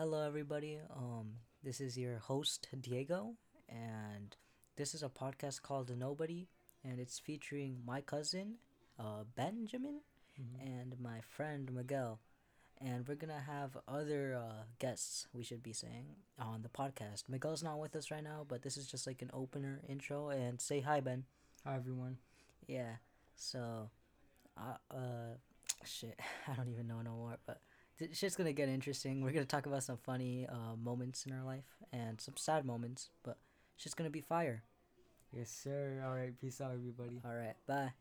hello everybody. Um, this is your host Diego, and this is a podcast called Nobody, and it's featuring my cousin, uh, Benjamin, and my friend Miguel, and we're gonna have other uh, guests. We should be saying on the podcast. Miguel's not with us right now, but this is just like an opener intro. And say hi, Ben. Hi everyone. Yeah. So, uh, uh shit, I don't even know no more, but th- shit's gonna get interesting. We're gonna talk about some funny uh moments in our life and some sad moments, but shit's gonna be fire. Yes, sir. All right. Peace out, everybody. All right, bye.